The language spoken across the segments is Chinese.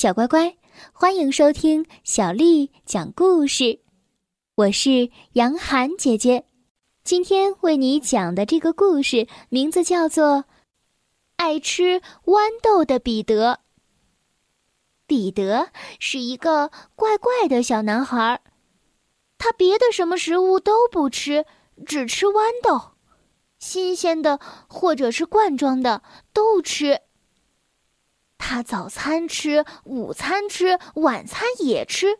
小乖乖，欢迎收听小丽讲故事。我是杨涵姐姐，今天为你讲的这个故事名字叫做《爱吃豌豆的彼得》。彼得是一个怪怪的小男孩，他别的什么食物都不吃，只吃豌豆，新鲜的或者是罐装的都吃。他早餐吃，午餐吃，晚餐也吃。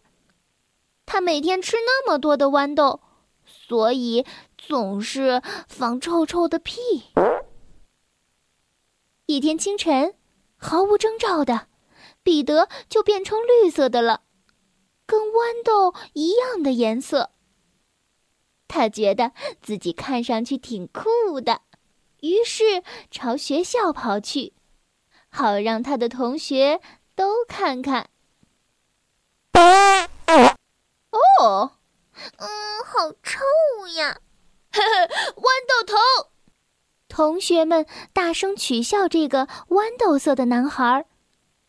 他每天吃那么多的豌豆，所以总是放臭臭的屁。一天清晨，毫无征兆的，彼得就变成绿色的了，跟豌豆一样的颜色。他觉得自己看上去挺酷的，于是朝学校跑去。好让他的同学都看看。哦，嗯，好臭呀！呵呵，豌豆头！同学们大声取笑这个豌豆色的男孩。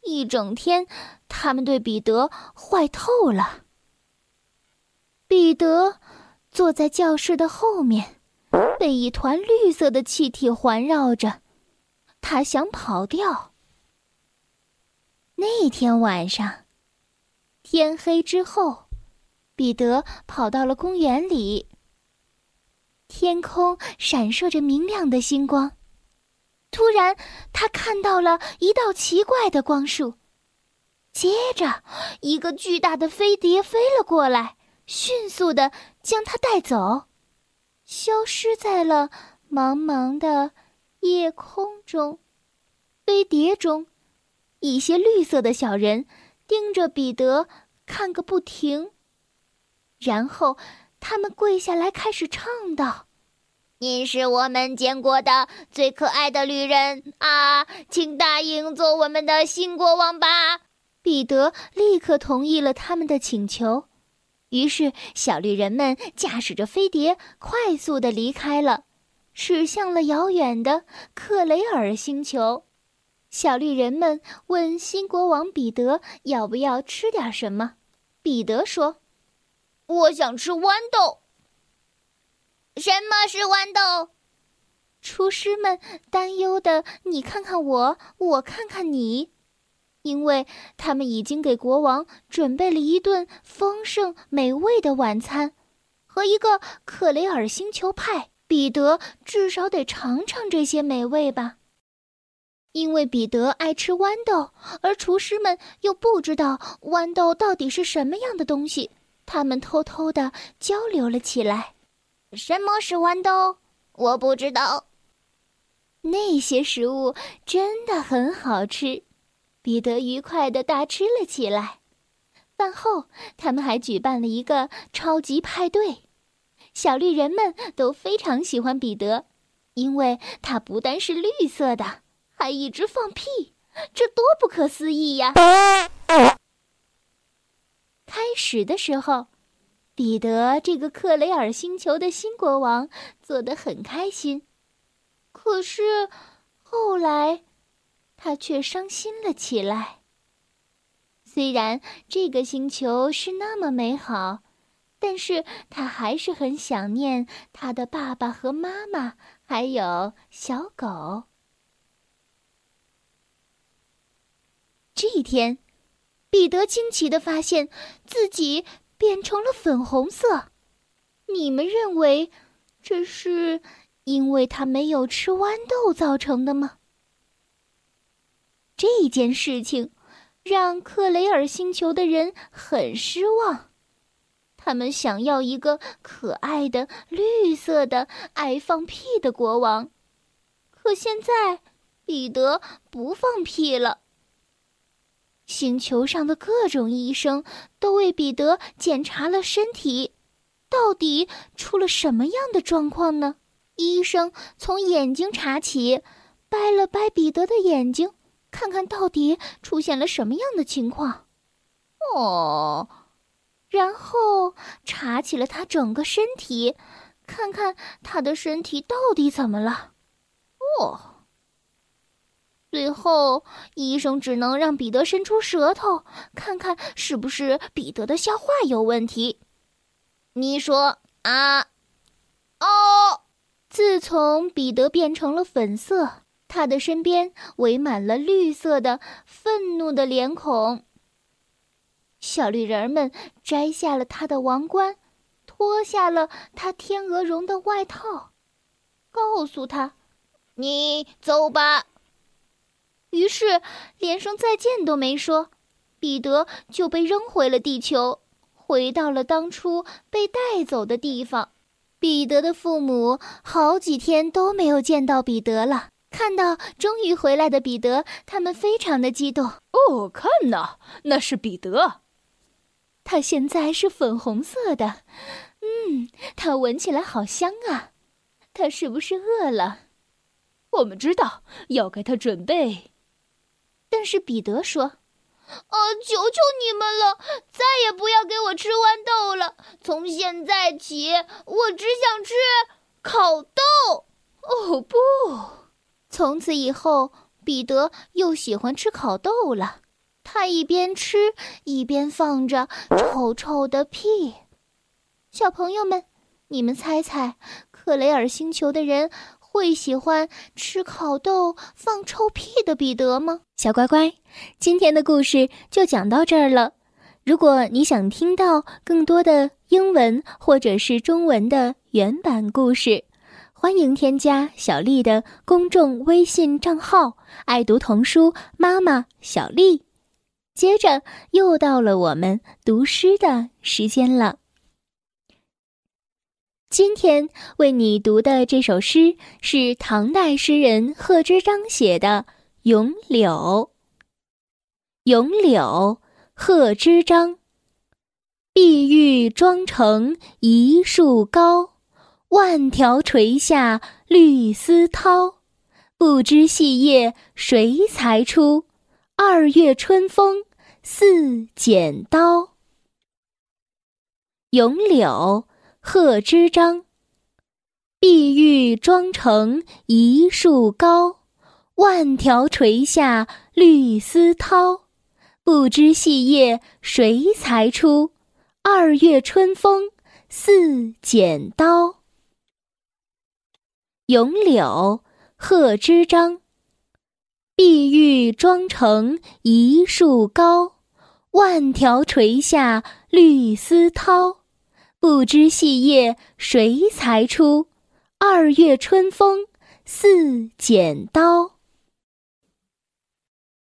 一整天，他们对彼得坏透了。彼得坐在教室的后面，被一团绿色的气体环绕着，他想跑掉。那天晚上，天黑之后，彼得跑到了公园里。天空闪烁着明亮的星光。突然，他看到了一道奇怪的光束，接着，一个巨大的飞碟飞了过来，迅速的将他带走，消失在了茫茫的夜空中。飞碟中。一些绿色的小人盯着彼得看个不停，然后他们跪下来开始唱道：“您是我们见过的最可爱的旅人啊，请答应做我们的新国王吧！”彼得立刻同意了他们的请求，于是小绿人们驾驶着飞碟快速的离开了，驶向了遥远的克雷尔星球。小绿人们问新国王彼得要不要吃点什么。彼得说：“我想吃豌豆。”什么是豌豆？厨师们担忧的你看看我，我看看你，因为他们已经给国王准备了一顿丰盛美味的晚餐，和一个克雷尔星球派。彼得至少得尝尝这些美味吧。因为彼得爱吃豌豆，而厨师们又不知道豌豆到底是什么样的东西，他们偷偷的交流了起来。什么是豌豆？我不知道。那些食物真的很好吃，彼得愉快的大吃了起来。饭后，他们还举办了一个超级派对，小绿人们都非常喜欢彼得，因为他不但是绿色的。还一直放屁，这多不可思议呀！开始的时候，彼得这个克雷尔星球的新国王做得很开心，可是后来他却伤心了起来。虽然这个星球是那么美好，但是他还是很想念他的爸爸和妈妈，还有小狗。这一天，彼得惊奇的发现自己变成了粉红色。你们认为这是因为他没有吃豌豆造成的吗？这件事情让克雷尔星球的人很失望。他们想要一个可爱的绿色的爱放屁的国王，可现在彼得不放屁了。星球上的各种医生都为彼得检查了身体，到底出了什么样的状况呢？医生从眼睛查起，掰了掰彼得的眼睛，看看到底出现了什么样的情况。哦，然后查起了他整个身体，看看他的身体到底怎么了。哦。最后，医生只能让彼得伸出舌头，看看是不是彼得的消化有问题。你说啊？哦！自从彼得变成了粉色，他的身边围满了绿色的愤怒的脸孔。小绿人们摘下了他的王冠，脱下了他天鹅绒的外套，告诉他：“你走吧。”于是，连声再见都没说，彼得就被扔回了地球，回到了当初被带走的地方。彼得的父母好几天都没有见到彼得了。看到终于回来的彼得，他们非常的激动。哦，看呐，那是彼得，他现在是粉红色的。嗯，他闻起来好香啊。他是不是饿了？我们知道要给他准备。但是彼得说：“哦，求求你们了，再也不要给我吃豌豆了！从现在起，我只想吃烤豆。”哦不！从此以后，彼得又喜欢吃烤豆了。他一边吃一边放着臭臭的屁。小朋友们，你们猜猜，克雷尔星球的人？会喜欢吃烤豆、放臭屁的彼得吗？小乖乖，今天的故事就讲到这儿了。如果你想听到更多的英文或者是中文的原版故事，欢迎添加小丽的公众微信账号“爱读童书妈妈小丽”。接着又到了我们读诗的时间了。今天为你读的这首诗是唐代诗人贺知章写的《咏柳》。《咏柳》贺知章。碧玉妆成一树高，万条垂下绿丝绦。不知细叶谁裁出？二月春风似剪刀。《咏柳》贺知章，碧玉妆成一树高，万条垂下绿丝绦。不知细叶谁裁出？二月春风似剪刀。《咏柳》贺知章，碧玉妆成一树高，万条垂下绿丝绦。不知细叶谁裁出？二月春风似剪刀。